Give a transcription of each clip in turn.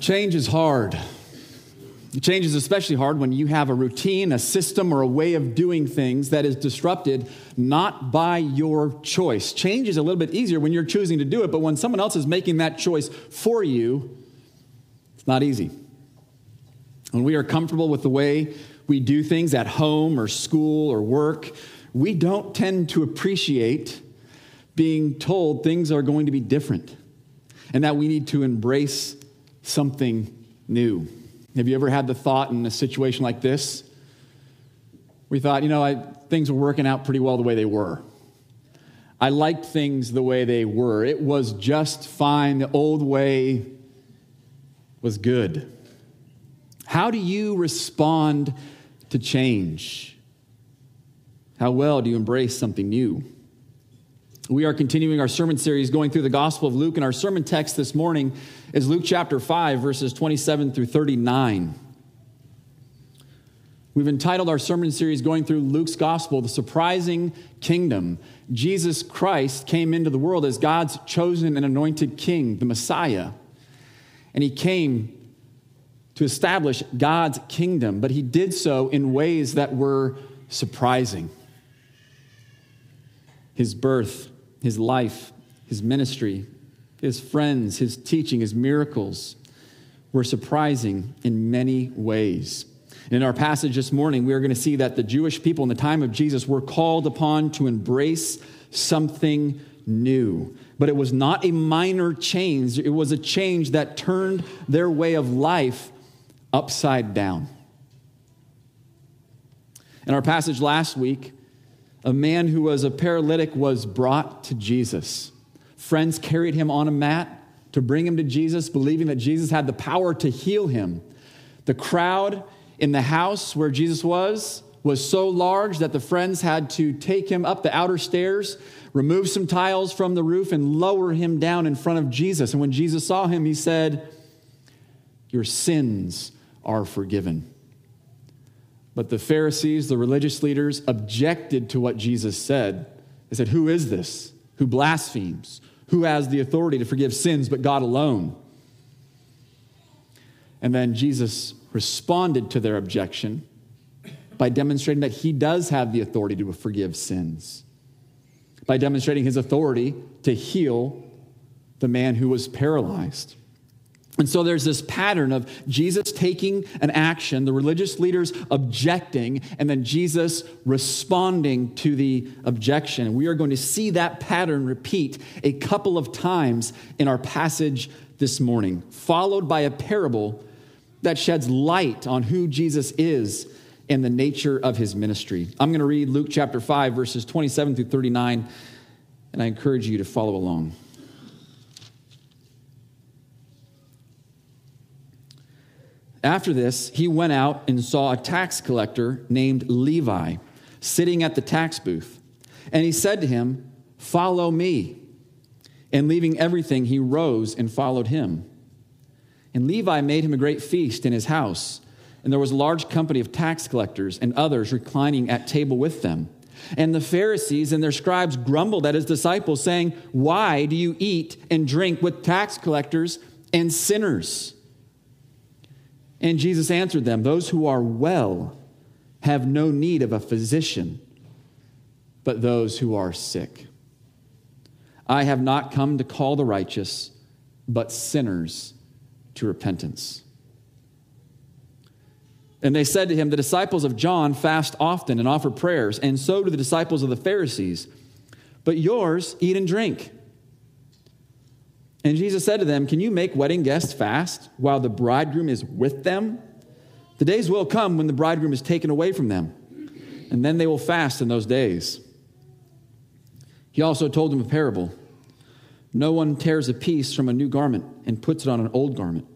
Change is hard. Change is especially hard when you have a routine, a system, or a way of doing things that is disrupted not by your choice. Change is a little bit easier when you're choosing to do it, but when someone else is making that choice for you, it's not easy. When we are comfortable with the way we do things at home or school or work, we don't tend to appreciate being told things are going to be different and that we need to embrace something new. Have you ever had the thought in a situation like this? We thought, you know, I, things were working out pretty well the way they were. I liked things the way they were. It was just fine. The old way was good. How do you respond to change? How well do you embrace something new? We are continuing our sermon series going through the Gospel of Luke, and our sermon text this morning is Luke chapter 5, verses 27 through 39. We've entitled our sermon series going through Luke's Gospel, The Surprising Kingdom. Jesus Christ came into the world as God's chosen and anointed king, the Messiah. And he came to establish God's kingdom, but he did so in ways that were surprising. His birth, his life, his ministry, his friends, his teaching, his miracles were surprising in many ways. In our passage this morning, we are going to see that the Jewish people in the time of Jesus were called upon to embrace something new. But it was not a minor change, it was a change that turned their way of life upside down. In our passage last week, a man who was a paralytic was brought to Jesus. Friends carried him on a mat to bring him to Jesus, believing that Jesus had the power to heal him. The crowd in the house where Jesus was was so large that the friends had to take him up the outer stairs, remove some tiles from the roof, and lower him down in front of Jesus. And when Jesus saw him, he said, Your sins are forgiven. But the Pharisees, the religious leaders, objected to what Jesus said. They said, Who is this who blasphemes? Who has the authority to forgive sins but God alone? And then Jesus responded to their objection by demonstrating that he does have the authority to forgive sins, by demonstrating his authority to heal the man who was paralyzed. And so there's this pattern of Jesus taking an action, the religious leaders objecting, and then Jesus responding to the objection. We are going to see that pattern repeat a couple of times in our passage this morning, followed by a parable that sheds light on who Jesus is and the nature of his ministry. I'm going to read Luke chapter 5, verses 27 through 39, and I encourage you to follow along. After this, he went out and saw a tax collector named Levi sitting at the tax booth. And he said to him, Follow me. And leaving everything, he rose and followed him. And Levi made him a great feast in his house. And there was a large company of tax collectors and others reclining at table with them. And the Pharisees and their scribes grumbled at his disciples, saying, Why do you eat and drink with tax collectors and sinners? And Jesus answered them Those who are well have no need of a physician, but those who are sick. I have not come to call the righteous, but sinners to repentance. And they said to him, The disciples of John fast often and offer prayers, and so do the disciples of the Pharisees. But yours eat and drink. And Jesus said to them, Can you make wedding guests fast while the bridegroom is with them? The days will come when the bridegroom is taken away from them, and then they will fast in those days. He also told them a parable No one tears a piece from a new garment and puts it on an old garment.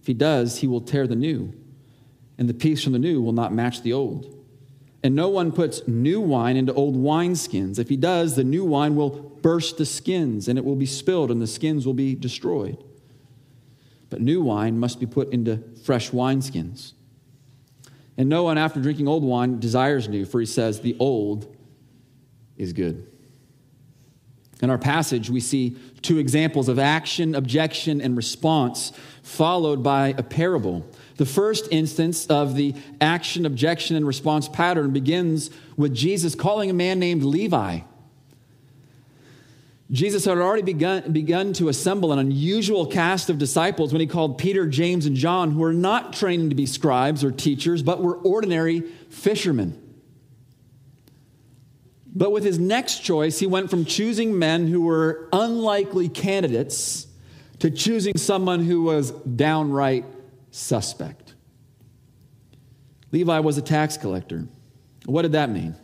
If he does, he will tear the new, and the piece from the new will not match the old. And no one puts new wine into old wineskins. If he does, the new wine will burst the skins, and it will be spilled, and the skins will be destroyed. But new wine must be put into fresh wineskins. And no one, after drinking old wine, desires new, for he says, The old is good. In our passage, we see two examples of action, objection, and response, followed by a parable. The first instance of the action, objection, and response pattern begins with Jesus calling a man named Levi. Jesus had already begun, begun to assemble an unusual cast of disciples when he called Peter, James, and John, who were not training to be scribes or teachers, but were ordinary fishermen. But with his next choice, he went from choosing men who were unlikely candidates to choosing someone who was downright suspect. Levi was a tax collector. What did that mean?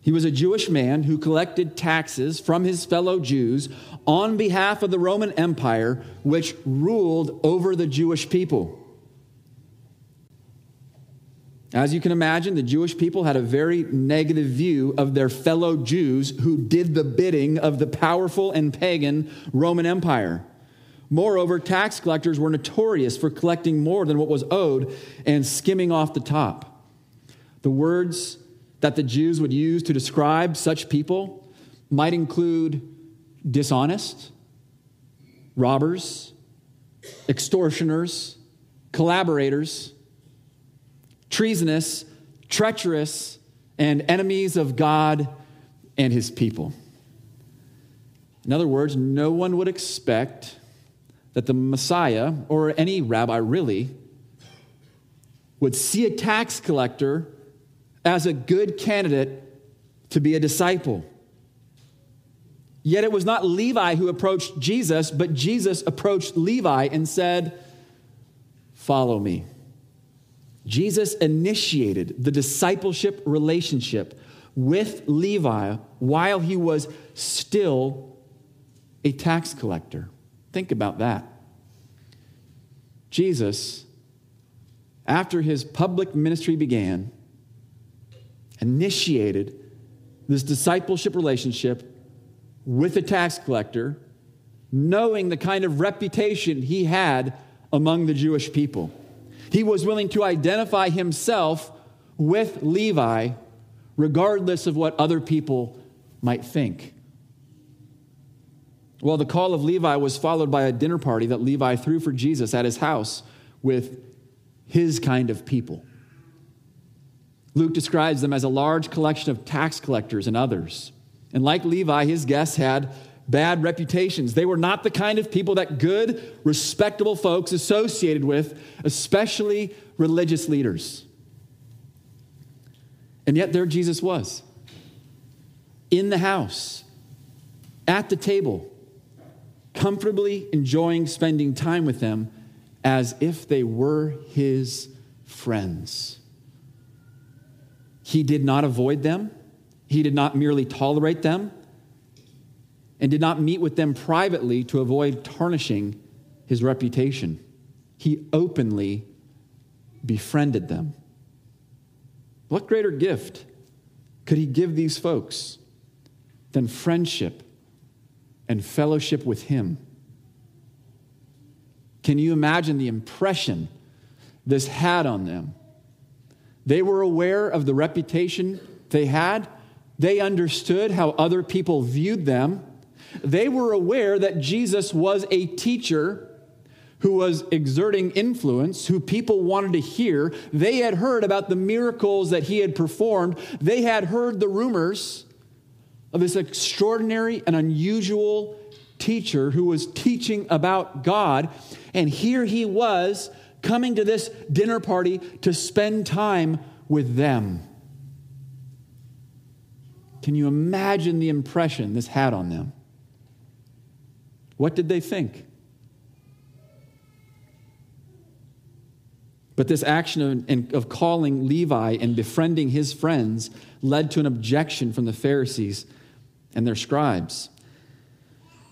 He was a Jewish man who collected taxes from his fellow Jews on behalf of the Roman Empire, which ruled over the Jewish people. As you can imagine, the Jewish people had a very negative view of their fellow Jews who did the bidding of the powerful and pagan Roman Empire. Moreover, tax collectors were notorious for collecting more than what was owed and skimming off the top. The words that the Jews would use to describe such people might include dishonest, robbers, extortioners, collaborators, treasonous, treacherous, and enemies of God and his people. In other words, no one would expect that the Messiah, or any rabbi really, would see a tax collector as a good candidate to be a disciple. Yet it was not Levi who approached Jesus, but Jesus approached Levi and said, Follow me. Jesus initiated the discipleship relationship with Levi while he was still a tax collector. Think about that. Jesus, after his public ministry began, initiated this discipleship relationship with a tax collector, knowing the kind of reputation he had among the Jewish people. He was willing to identify himself with Levi, regardless of what other people might think. Well, the call of Levi was followed by a dinner party that Levi threw for Jesus at his house with his kind of people. Luke describes them as a large collection of tax collectors and others. And like Levi, his guests had bad reputations. They were not the kind of people that good, respectable folks associated with, especially religious leaders. And yet, there Jesus was in the house, at the table, comfortably enjoying spending time with them as if they were his friends. He did not avoid them, he did not merely tolerate them, and did not meet with them privately to avoid tarnishing his reputation. He openly befriended them. What greater gift could he give these folks than friendship and fellowship with him? Can you imagine the impression this had on them? They were aware of the reputation they had. They understood how other people viewed them. They were aware that Jesus was a teacher who was exerting influence, who people wanted to hear. They had heard about the miracles that he had performed. They had heard the rumors of this extraordinary and unusual teacher who was teaching about God. And here he was coming to this dinner party to spend time with them. Can you imagine the impression this had on them? What did they think? But this action of, of, calling Levi and befriending his friends led to an objection from the Pharisees and their scribes.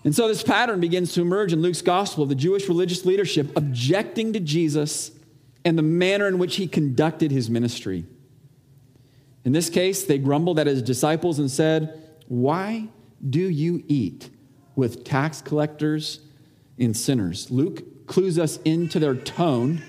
And so this pattern begins to emerge in Luke's gospel of the Jewish religious leadership objecting to Jesus and the manner in which he conducted his ministry. In this case, they grumbled at his disciples and said, Why do you eat with tax collectors and sinners? Luke clues us into their tone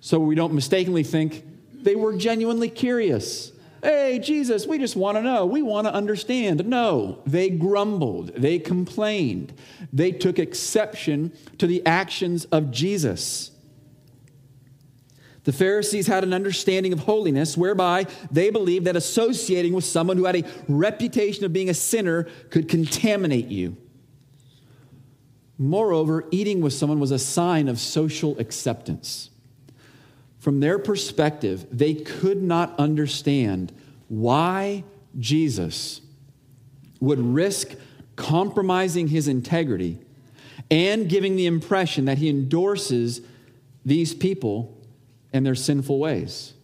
so we don't mistakenly think they were genuinely curious Hey, Jesus, we just want to know. We want to understand. No, they grumbled. They complained. They took exception to the actions of Jesus. The Pharisees had an understanding of holiness whereby they believed that associating with someone who had a reputation of being a sinner could contaminate you. Moreover, eating with someone was a sign of social acceptance. From their perspective, they could not understand why Jesus would risk compromising his integrity and giving the impression that he endorses these people and their sinful ways.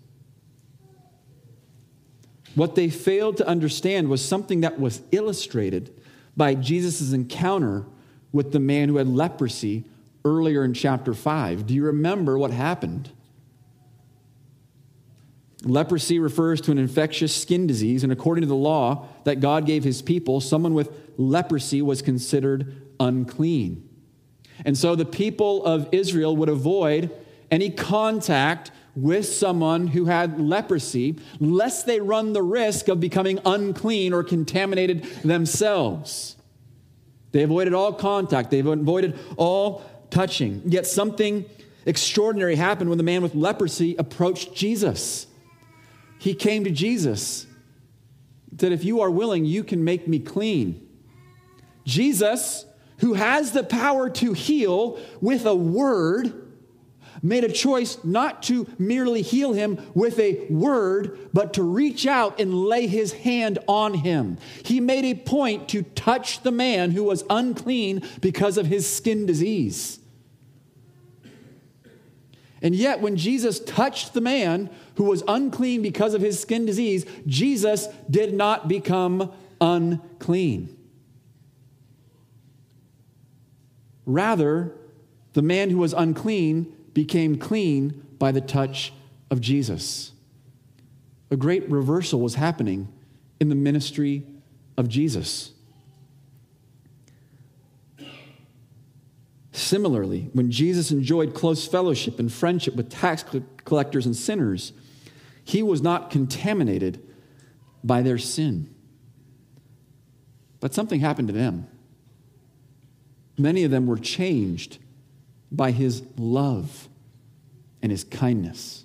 What they failed to understand was something that was illustrated by Jesus' encounter with the man who had leprosy earlier in chapter 5. Do you remember what happened? Leprosy refers to an infectious skin disease, and according to the law that God gave his people, someone with leprosy was considered unclean. And so the people of Israel would avoid any contact with someone who had leprosy, lest they run the risk of becoming unclean or contaminated themselves. They avoided all contact, they avoided all touching. Yet something extraordinary happened when the man with leprosy approached Jesus. He came to Jesus, said, If you are willing, you can make me clean. Jesus, who has the power to heal with a word, made a choice not to merely heal him with a word, but to reach out and lay his hand on him. He made a point to touch the man who was unclean because of his skin disease. And yet, when Jesus touched the man who was unclean because of his skin disease, Jesus did not become unclean. Rather, the man who was unclean became clean by the touch of Jesus. A great reversal was happening in the ministry of Jesus. Similarly, when Jesus enjoyed close fellowship and friendship with tax collectors and sinners, he was not contaminated by their sin. But something happened to them. Many of them were changed by his love and his kindness.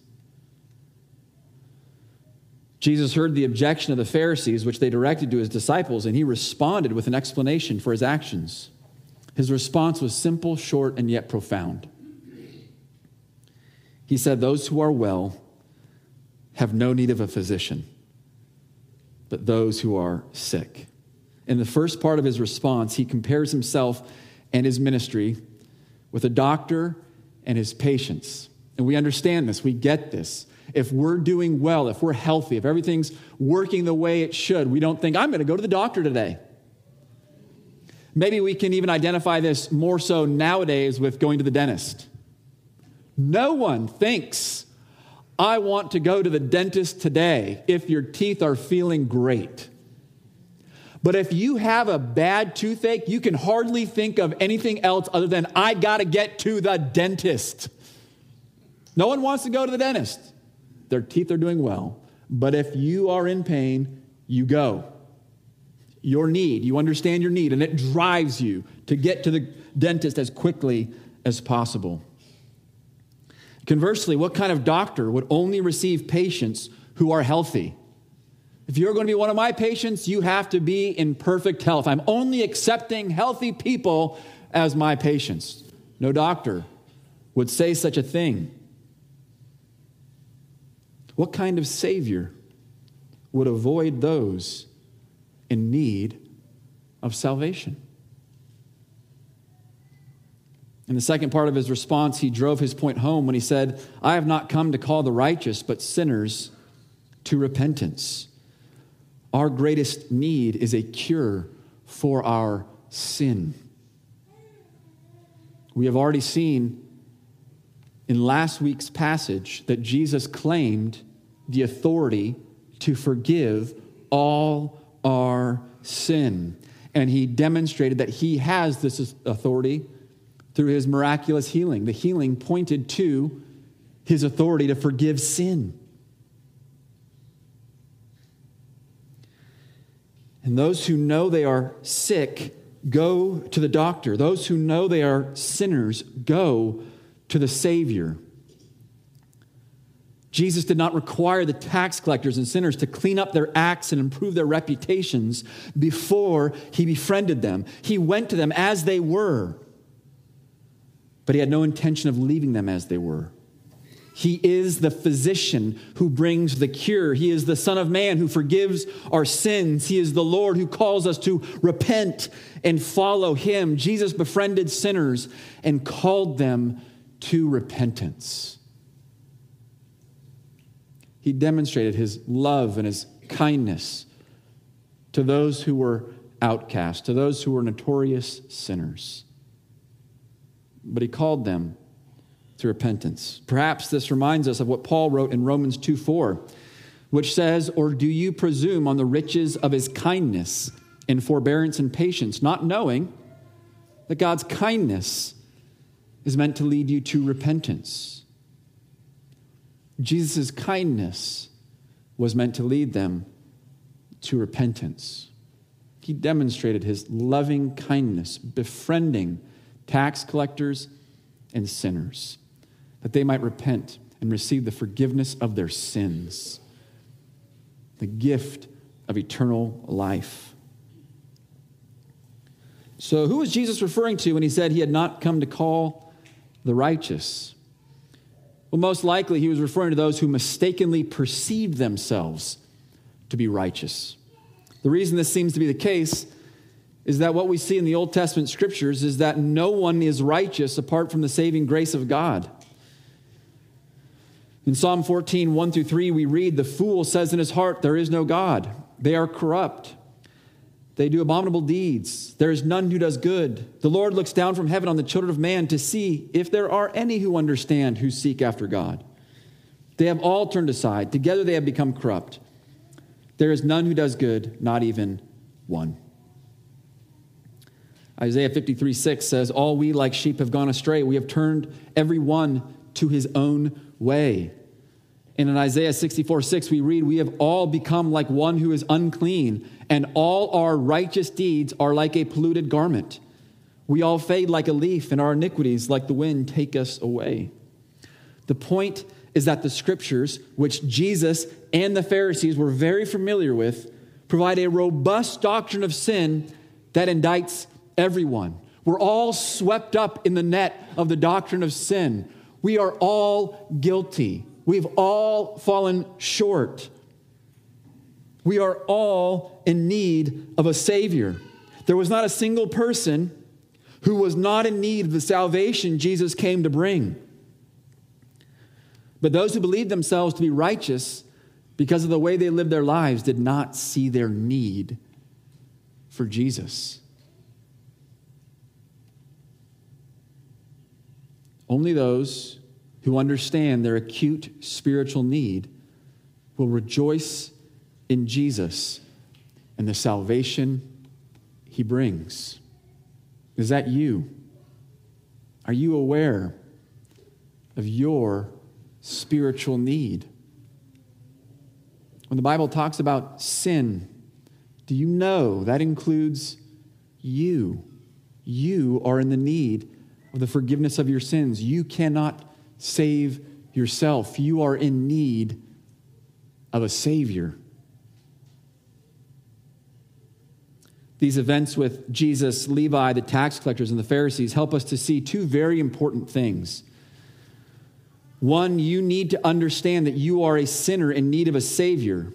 Jesus heard the objection of the Pharisees, which they directed to his disciples, and he responded with an explanation for his actions. His response was simple, short, and yet profound. He said, Those who are well have no need of a physician, but those who are sick. In the first part of his response, he compares himself and his ministry with a doctor and his patients. And we understand this, we get this. If we're doing well, if we're healthy, if everything's working the way it should, we don't think, I'm going to go to the doctor today. Maybe we can even identify this more so nowadays with going to the dentist. No one thinks, I want to go to the dentist today if your teeth are feeling great. But if you have a bad toothache, you can hardly think of anything else other than, I got to get to the dentist. No one wants to go to the dentist. Their teeth are doing well. But if you are in pain, you go. Your need, you understand your need, and it drives you to get to the dentist as quickly as possible. Conversely, what kind of doctor would only receive patients who are healthy? If you're going to be one of my patients, you have to be in perfect health. I'm only accepting healthy people as my patients. No doctor would say such a thing. What kind of Savior would avoid those in need of salvation? In the second part of his response, he drove his point home when he said, I have not come to call the righteous, but sinners to repentance. Our greatest need is a cure for our sin. We have already seen in last week's passage that Jesus claimed the authority to forgive all our sin. And he demonstrated that he has this authority through his miraculous healing. The healing pointed to his authority to forgive sin. And those who know they are sick go to the doctor. Those who know they are sinners go to the Savior. Jesus did not require the tax collectors and sinners to clean up their acts and improve their reputations before he befriended them. He went to them as they were, but he had no intention of leaving them as they were. He is the physician who brings the cure. He is the Son of Man who forgives our sins. He is the Lord who calls us to repent and follow him. Jesus befriended sinners and called them to repentance he demonstrated his love and his kindness to those who were outcasts, to those who were notorious sinners. But he called them to repentance. Perhaps this reminds us of what Paul wrote in Romans 2 4, which says, Or do you presume on the riches of his kindness and forbearance and patience, not knowing that God's kindness is meant to lead you to repentance? Jesus' kindness was meant to lead them to repentance. He demonstrated his loving kindness, befriending tax collectors and sinners, that they might repent and receive the forgiveness of their sins, the gift of eternal life. So, who was Jesus referring to when he said he had not come to call the righteous? Well, most likely he was referring to those who mistakenly perceived themselves to be righteous. The reason this seems to be the case is that what we see in the Old Testament scriptures is that no one is righteous apart from the saving grace of God. In Psalm 14, 1 through 3, we read, The fool says in his heart, There is no God. They are corrupt. They do abominable deeds. There is none who does good. The Lord looks down from heaven on the children of man to see if there are any who understand, who seek after God. They have all turned aside. Together they have become corrupt. There is none who does good, not even one. Isaiah 53 6 says, All we like sheep have gone astray. We have turned every one to his own way. And in Isaiah 64 6, we read, We have all become like one who is unclean, and all our righteous deeds are like a polluted garment. We all fade like a leaf, and our iniquities, like the wind, take us away. The point is that the scriptures, which Jesus and the Pharisees were very familiar with, provide a robust doctrine of sin that indicts everyone. We're all swept up in the net of the doctrine of sin. We are all guilty. We've all fallen short. We are all in need of a Savior. There was not a single person who was not in need of the salvation Jesus came to bring. But those who believed themselves to be righteous because of the way they lived their lives did not see their need for Jesus. Only those who understand their acute spiritual need will rejoice in Jesus and the salvation he brings. Is that you? Are you aware of your spiritual need? When the Bible talks about sin, do you know that includes you? You are in the need of the forgiveness of your sins. You cannot save yourself. You are in need of a Savior. These events with Jesus, Levi, the tax collectors, and the Pharisees help us to see two very important things. One, you need to understand that you are a sinner in need of a Savior.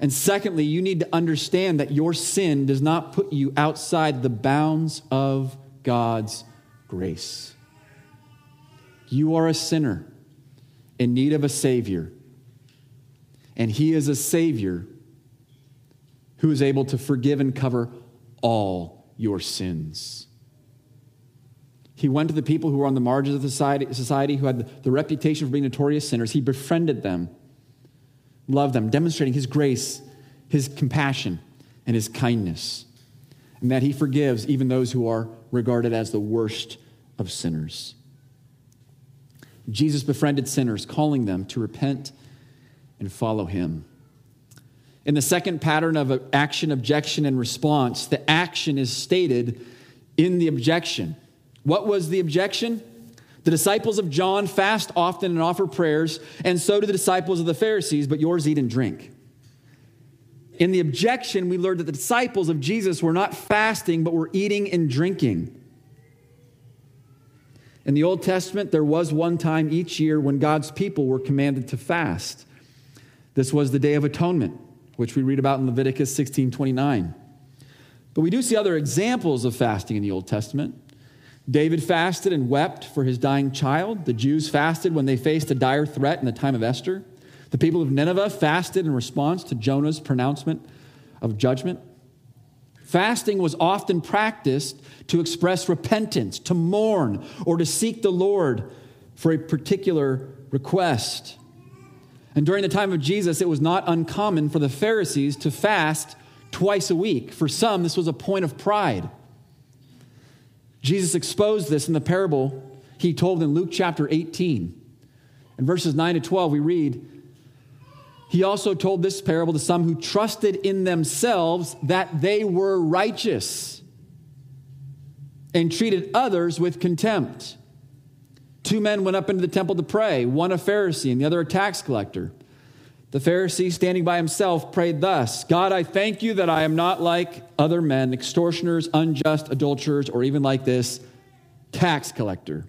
And secondly, you need to understand that your sin does not put you outside the bounds of God's grace. You are a sinner in need of a Savior. And He is a Savior who is able to forgive and cover all your sins. He went to the people who were on the margins of society, society who had the reputation for being notorious sinners. He befriended them, loved them, demonstrating His grace, His compassion, and His kindness. And that He forgives even those who are regarded as the worst of sinners. Jesus befriended sinners, calling them to repent and follow him. In the second pattern of uh, action, objection, and response, the action is stated in the objection. What was the objection? The disciples of John fast often and offer prayers, and so do the disciples of the Pharisees, but yours eat and drink. In the objection, we learned that the disciples of Jesus were not fasting, but were eating and drinking. In the Old Testament, there was one time each year when God's people were commanded to fast. This was the Day of Atonement, which we read about in Leviticus 16 29. But we do see other examples of fasting in the Old Testament. David fasted and wept for his dying child. The Jews fasted when they faced a dire threat in the time of Esther. The people of Nineveh fasted in response to Jonah's pronouncement of judgment. Fasting was often practiced to express repentance, to mourn, or to seek the Lord for a particular request. And during the time of Jesus, it was not uncommon for the Pharisees to fast twice a week. For some, this was a point of pride. Jesus exposed this in the parable he told in Luke chapter 18. In verses 9 to 12, we read, He also told this parable to some who trusted in themselves that they were righteous and treated others with contempt. Two men went up into the temple to pray, one a Pharisee and the other a tax collector. The Pharisee, standing by himself, prayed thus God, I thank you that I am not like other men, extortioners, unjust, adulterers, or even like this tax collector.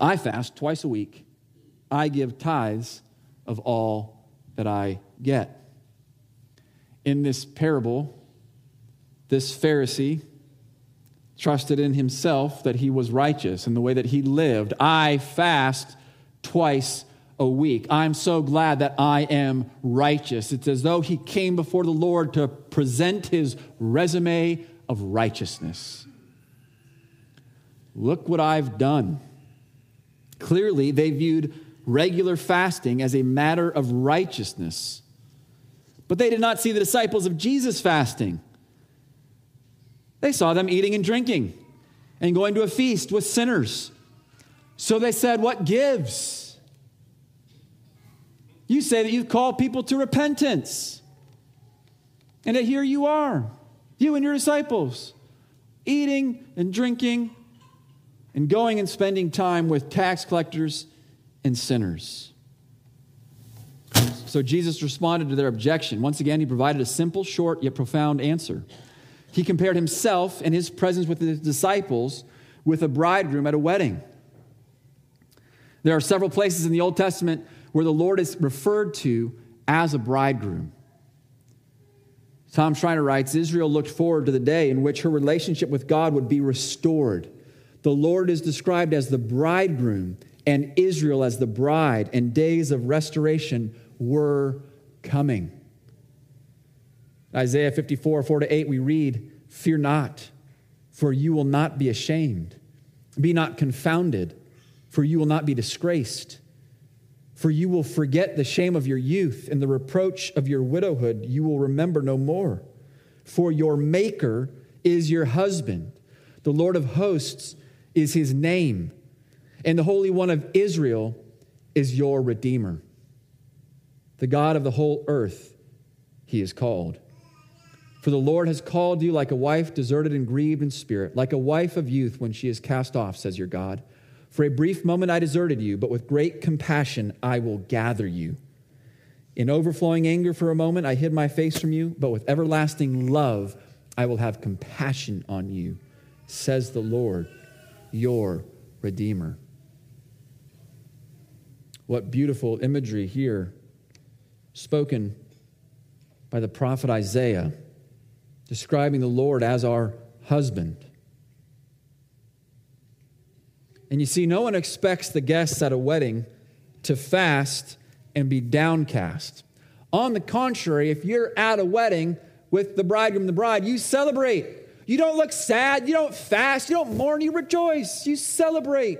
I fast twice a week. I give tithes of all that I get. In this parable, this Pharisee trusted in himself that he was righteous in the way that he lived. I fast twice a week. I'm so glad that I am righteous. It's as though he came before the Lord to present his resume of righteousness. Look what I've done. Clearly, they viewed regular fasting as a matter of righteousness. But they did not see the disciples of Jesus fasting. They saw them eating and drinking and going to a feast with sinners. So they said, What gives? You say that you've called people to repentance. And that here you are, you and your disciples, eating and drinking and going and spending time with tax collectors and sinners. So Jesus responded to their objection. Once again, he provided a simple, short, yet profound answer. He compared himself and his presence with his disciples with a bridegroom at a wedding. There are several places in the Old Testament where the Lord is referred to as a bridegroom. Tom Schreiner writes Israel looked forward to the day in which her relationship with God would be restored. The Lord is described as the bridegroom and Israel as the bride, and days of restoration were coming. Isaiah 54, 4 to 8, we read, Fear not, for you will not be ashamed. Be not confounded, for you will not be disgraced. For you will forget the shame of your youth and the reproach of your widowhood, you will remember no more. For your Maker is your husband, the Lord of hosts is his name, and the Holy One of Israel is your Redeemer. The God of the whole earth, he is called. For the Lord has called you like a wife deserted and grieved in spirit, like a wife of youth when she is cast off, says your God. For a brief moment I deserted you, but with great compassion I will gather you. In overflowing anger for a moment I hid my face from you, but with everlasting love I will have compassion on you, says the Lord, your Redeemer. What beautiful imagery here, spoken by the prophet Isaiah, describing the Lord as our husband. And you see, no one expects the guests at a wedding to fast and be downcast. On the contrary, if you're at a wedding with the bridegroom and the bride, you celebrate. You don't look sad, you don't fast, you don't mourn, you rejoice. You celebrate.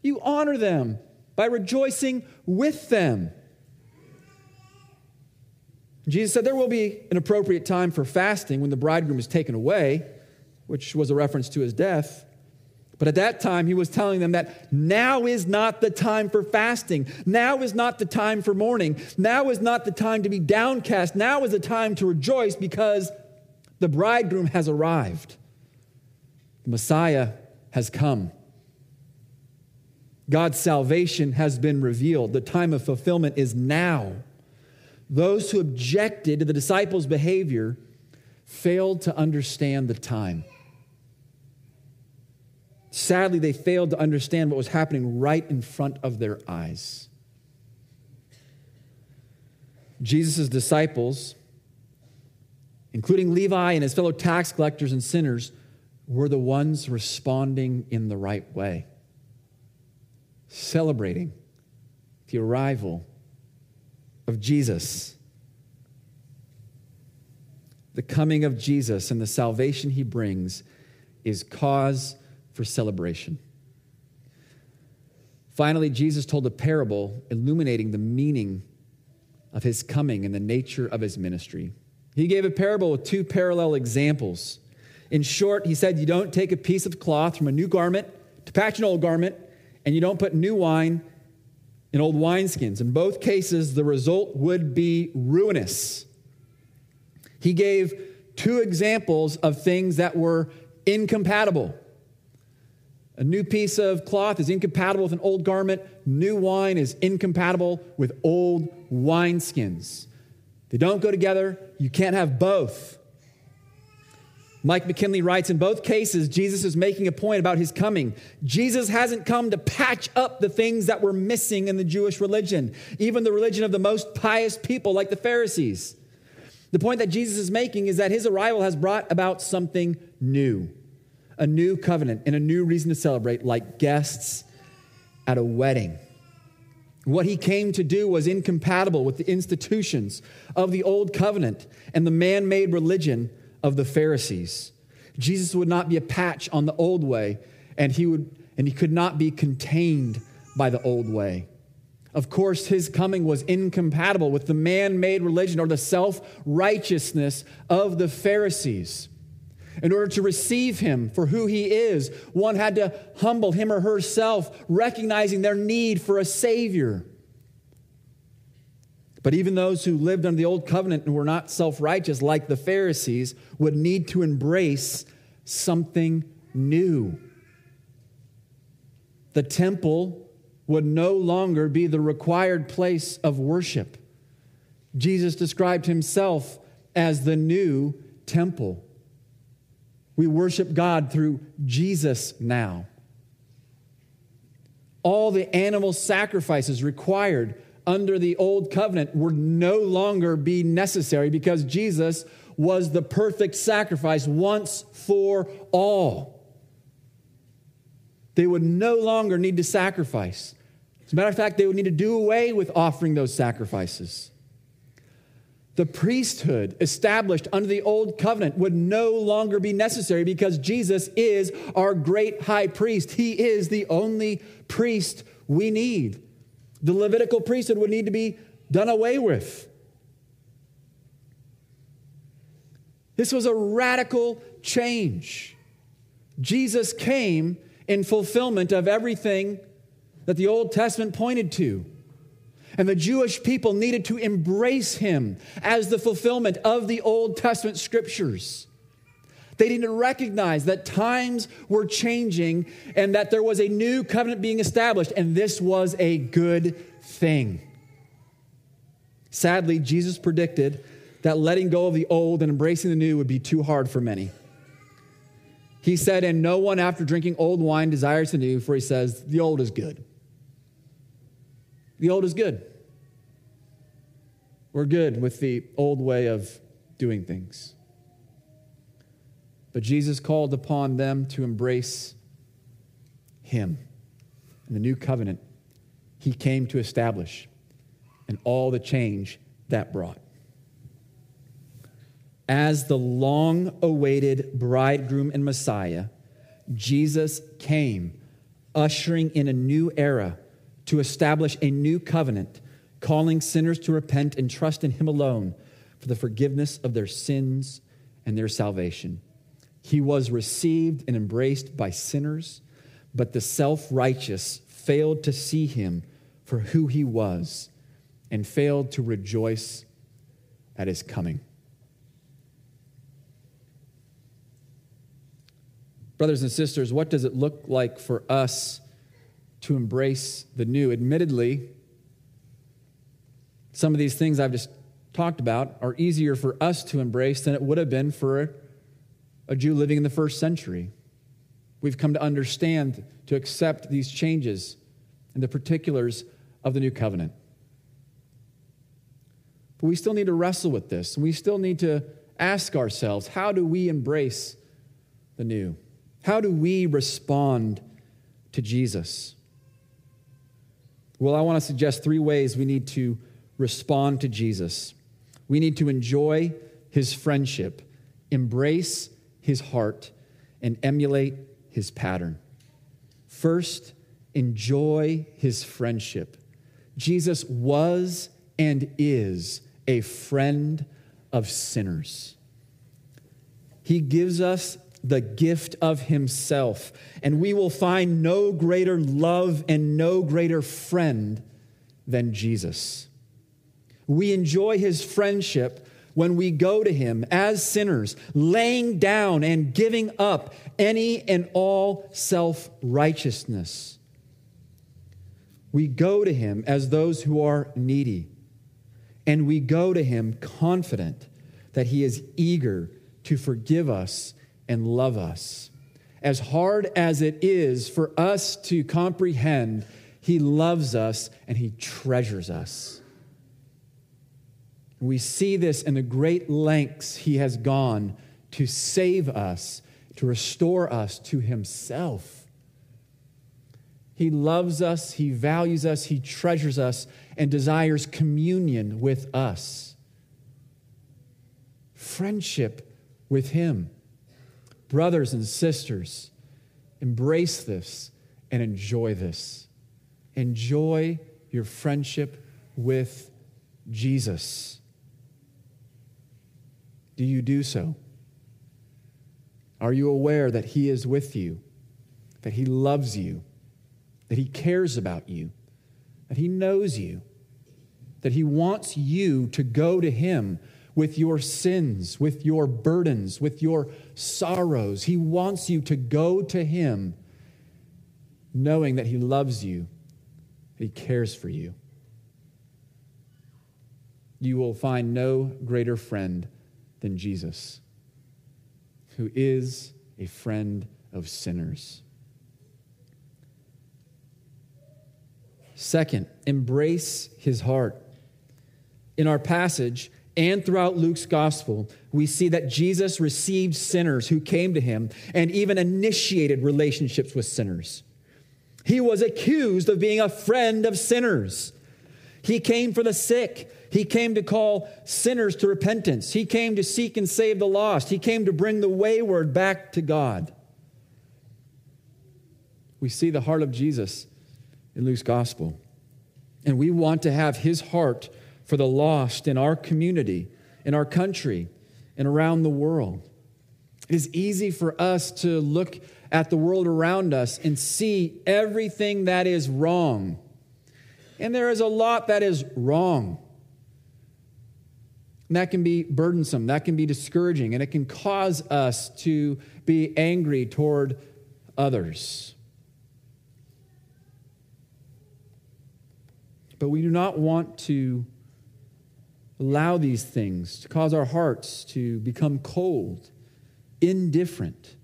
You honor them by rejoicing with them. Jesus said there will be an appropriate time for fasting when the bridegroom is taken away, which was a reference to his death. But at that time, he was telling them that now is not the time for fasting. Now is not the time for mourning. Now is not the time to be downcast. Now is the time to rejoice because the bridegroom has arrived. The Messiah has come. God's salvation has been revealed. The time of fulfillment is now. Those who objected to the disciples' behavior failed to understand the time. Sadly, they failed to understand what was happening right in front of their eyes. Jesus' disciples, including Levi and his fellow tax collectors and sinners, were the ones responding in the right way, celebrating the arrival of Jesus. The coming of Jesus and the salvation he brings is cause for celebration. Finally, Jesus told a parable illuminating the meaning of his coming and the nature of his ministry. He gave a parable with two parallel examples. In short, he said, You don't take a piece of cloth from a new garment to patch an old garment, and you don't put new wine in old wineskins. In both cases, the result would be ruinous. He gave two examples of things that were incompatible. A new piece of cloth is incompatible with an old garment. New wine is incompatible with old wineskins. They don't go together. You can't have both. Mike McKinley writes In both cases, Jesus is making a point about his coming. Jesus hasn't come to patch up the things that were missing in the Jewish religion, even the religion of the most pious people like the Pharisees. The point that Jesus is making is that his arrival has brought about something new a new covenant and a new reason to celebrate, like guests at a wedding. What he came to do was incompatible with the institutions of the old covenant and the man made religion of the Pharisees. Jesus would not be a patch on the old way, and he, would, and he could not be contained by the old way. Of course, his coming was incompatible with the man made religion or the self righteousness of the Pharisees. In order to receive him for who he is, one had to humble him or herself, recognizing their need for a Savior. But even those who lived under the old covenant and were not self righteous, like the Pharisees, would need to embrace something new. The temple would no longer be the required place of worship. Jesus described himself as the new temple. We worship God through Jesus now. All the animal sacrifices required under the old covenant would no longer be necessary because Jesus was the perfect sacrifice once for all. They would no longer need to sacrifice. As a matter of fact, they would need to do away with offering those sacrifices. The priesthood established under the old covenant would no longer be necessary because Jesus is our great high priest. He is the only priest we need. The Levitical priesthood would need to be done away with. This was a radical change. Jesus came in fulfillment of everything that the Old Testament pointed to. And the Jewish people needed to embrace him as the fulfillment of the Old Testament scriptures. They didn't recognize that times were changing and that there was a new covenant being established, and this was a good thing. Sadly, Jesus predicted that letting go of the old and embracing the new would be too hard for many. He said, And no one after drinking old wine desires the new, for he says, The old is good. The old is good. We're good with the old way of doing things. But Jesus called upon them to embrace Him and the new covenant He came to establish and all the change that brought. As the long awaited bridegroom and Messiah, Jesus came, ushering in a new era to establish a new covenant, calling sinners to repent and trust in Him alone for the forgiveness of their sins and their salvation. He was received and embraced by sinners, But the self righteous failed to see him for who he was and failed to rejoice at his coming. Brothers and sisters, what does it look like for us to embrace the new? Admittedly, some of these things I've just talked about are easier for us to embrace than it would have been for a Jew living in the first century. We've come to understand, to accept these changes and the particulars of the new covenant. But we still need to wrestle with this, and we still need to ask ourselves how do we embrace the new? How do we respond to Jesus? Well, I want to suggest three ways we need to respond to Jesus. We need to enjoy his friendship, embrace his heart, and emulate his pattern. First, enjoy his friendship. Jesus was and is a friend of sinners. He gives us the gift of himself, and we will find no greater love and no greater friend than Jesus. We enjoy his friendship when we go to him as sinners, laying down and giving up any and all self righteousness. We go to him as those who are needy, and we go to him confident that he is eager to forgive us and love us. As hard as it is for us to comprehend, he loves us and he treasures us. We see this in the great lengths he has gone to save us, to restore us to himself. He loves us, he values us, he treasures us, and desires communion with us. Friendship with him. Brothers and sisters, embrace this and enjoy this. Enjoy your friendship with Jesus. Do you do so? Are you aware that He is with you, that He loves you, that He cares about you, that He knows you, that He wants you to go to Him with your sins, with your burdens, with your sorrows? He wants you to go to Him knowing that He loves you, that He cares for you. You will find no greater friend than Jesus, who is a friend of sinners. Second, embrace his heart. In our passage and throughout Luke's gospel, we see that Jesus received sinners who came to him and even initiated relationships with sinners. He was accused of being a friend of sinners. He came for the sick. He came to call sinners to repentance. He came to seek and save the lost. He came to bring the wayward back to God. We see the heart of Jesus in Luke's gospel. And we want to have his heart for the lost in our community, in our country, and around the world. It is easy for us to look at the world around us and see everything that is wrong. And there is a lot that is wrong. And that can be burdensome, that can be discouraging, and it can cause us to be angry toward others. But we do not want to allow these things to cause our hearts to become cold, indifferent,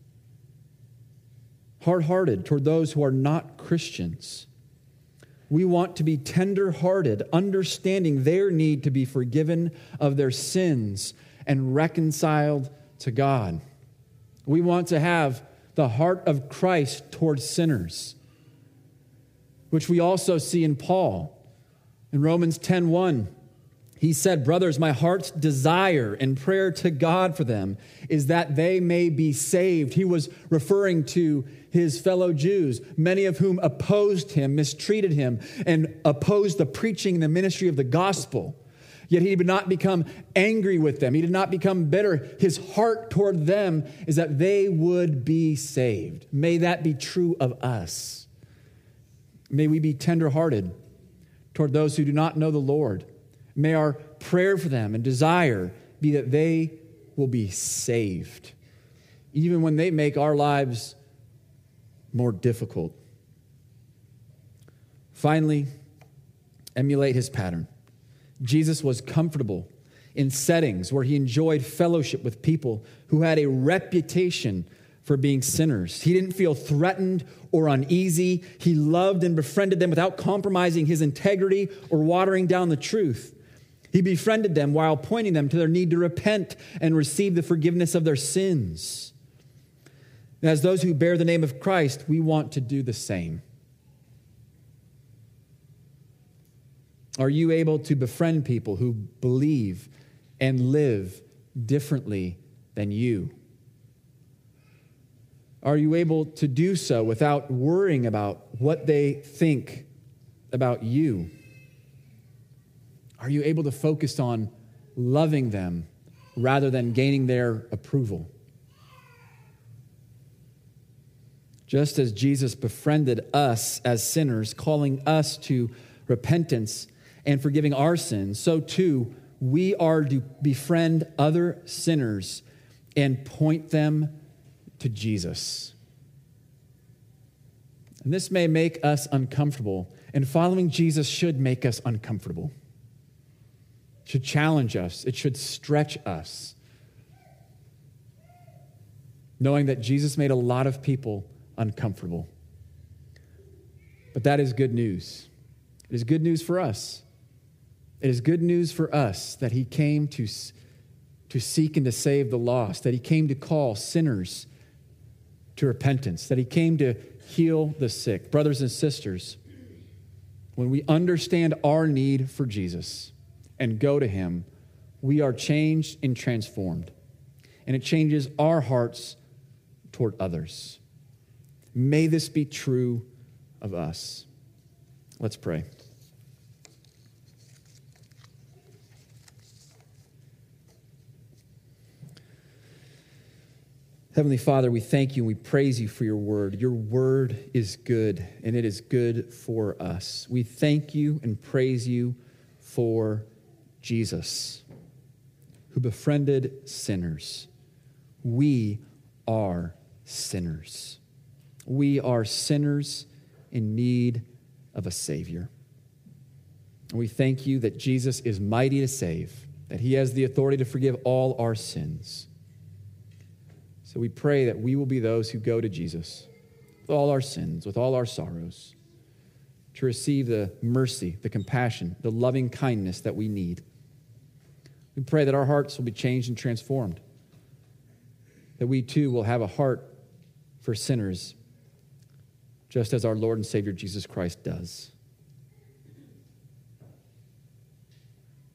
hard hearted toward those who are not Christians. We want to be tender hearted, understanding their need to be forgiven of their sins and reconciled to God. We want to have the heart of Christ towards sinners, which we also see in Paul. In Romans 10:1, he said, Brothers, my heart's desire and prayer to God for them is that they may be saved. He was referring to his fellow Jews, many of whom opposed him, mistreated him, and opposed the preaching and the ministry of the gospel. Yet he did not become angry with them. He did not become bitter. His heart toward them is that they would be saved. May that be true of us. May we be tenderhearted toward those who do not know the Lord. May our prayer for them and desire be that they will be saved, even when they make our lives more difficult. Finally, emulate his pattern. Jesus was comfortable in settings where he enjoyed fellowship with people who had a reputation for being sinners. He didn't feel threatened or uneasy. He loved and befriended them without compromising his integrity or watering down the truth. He befriended them while pointing them to their need to repent and receive the forgiveness of their sins. As those who bear the name of Christ, we want to do the same. Are you able to befriend people who believe and live differently than you? Are you able to do so without worrying about what they think about you? Are you able to focus on loving them rather than gaining their approval? Just as Jesus befriended us as sinners, calling us to repentance and forgiving our sins, so too we are to befriend other sinners and point them to Jesus. And this may make us uncomfortable, and following Jesus should make us uncomfortable. It should challenge us, it should stretch us. Knowing that Jesus made a lot of people uncomfortable. But that is good news. It is good news for us. It is good news for us that he came to, to seek and to save the lost, that he came to call sinners to repentance, that he came to heal the sick. Brothers and sisters, when we understand our need for Jesus and go to him, we are changed and transformed. And it changes our hearts toward others. May this be true of us. Let's pray. Heavenly Father, we thank you and we praise you for your word. Your word is good and it is good for us. We thank you and praise you for Jesus, who befriended sinners. We are sinners. We are sinners in need of a Savior. We thank you that Jesus is mighty to save, that he has the authority to forgive all our sins. So we pray that we will be those who go to Jesus with all our sins, with all our sorrows, to receive the mercy, the compassion, the loving kindness that we need. We pray that our hearts will be changed and transformed, that we too will have a heart for sinners, just as our Lord and Savior Jesus Christ does.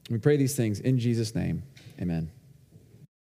We pray these things in Jesus' name. Amen.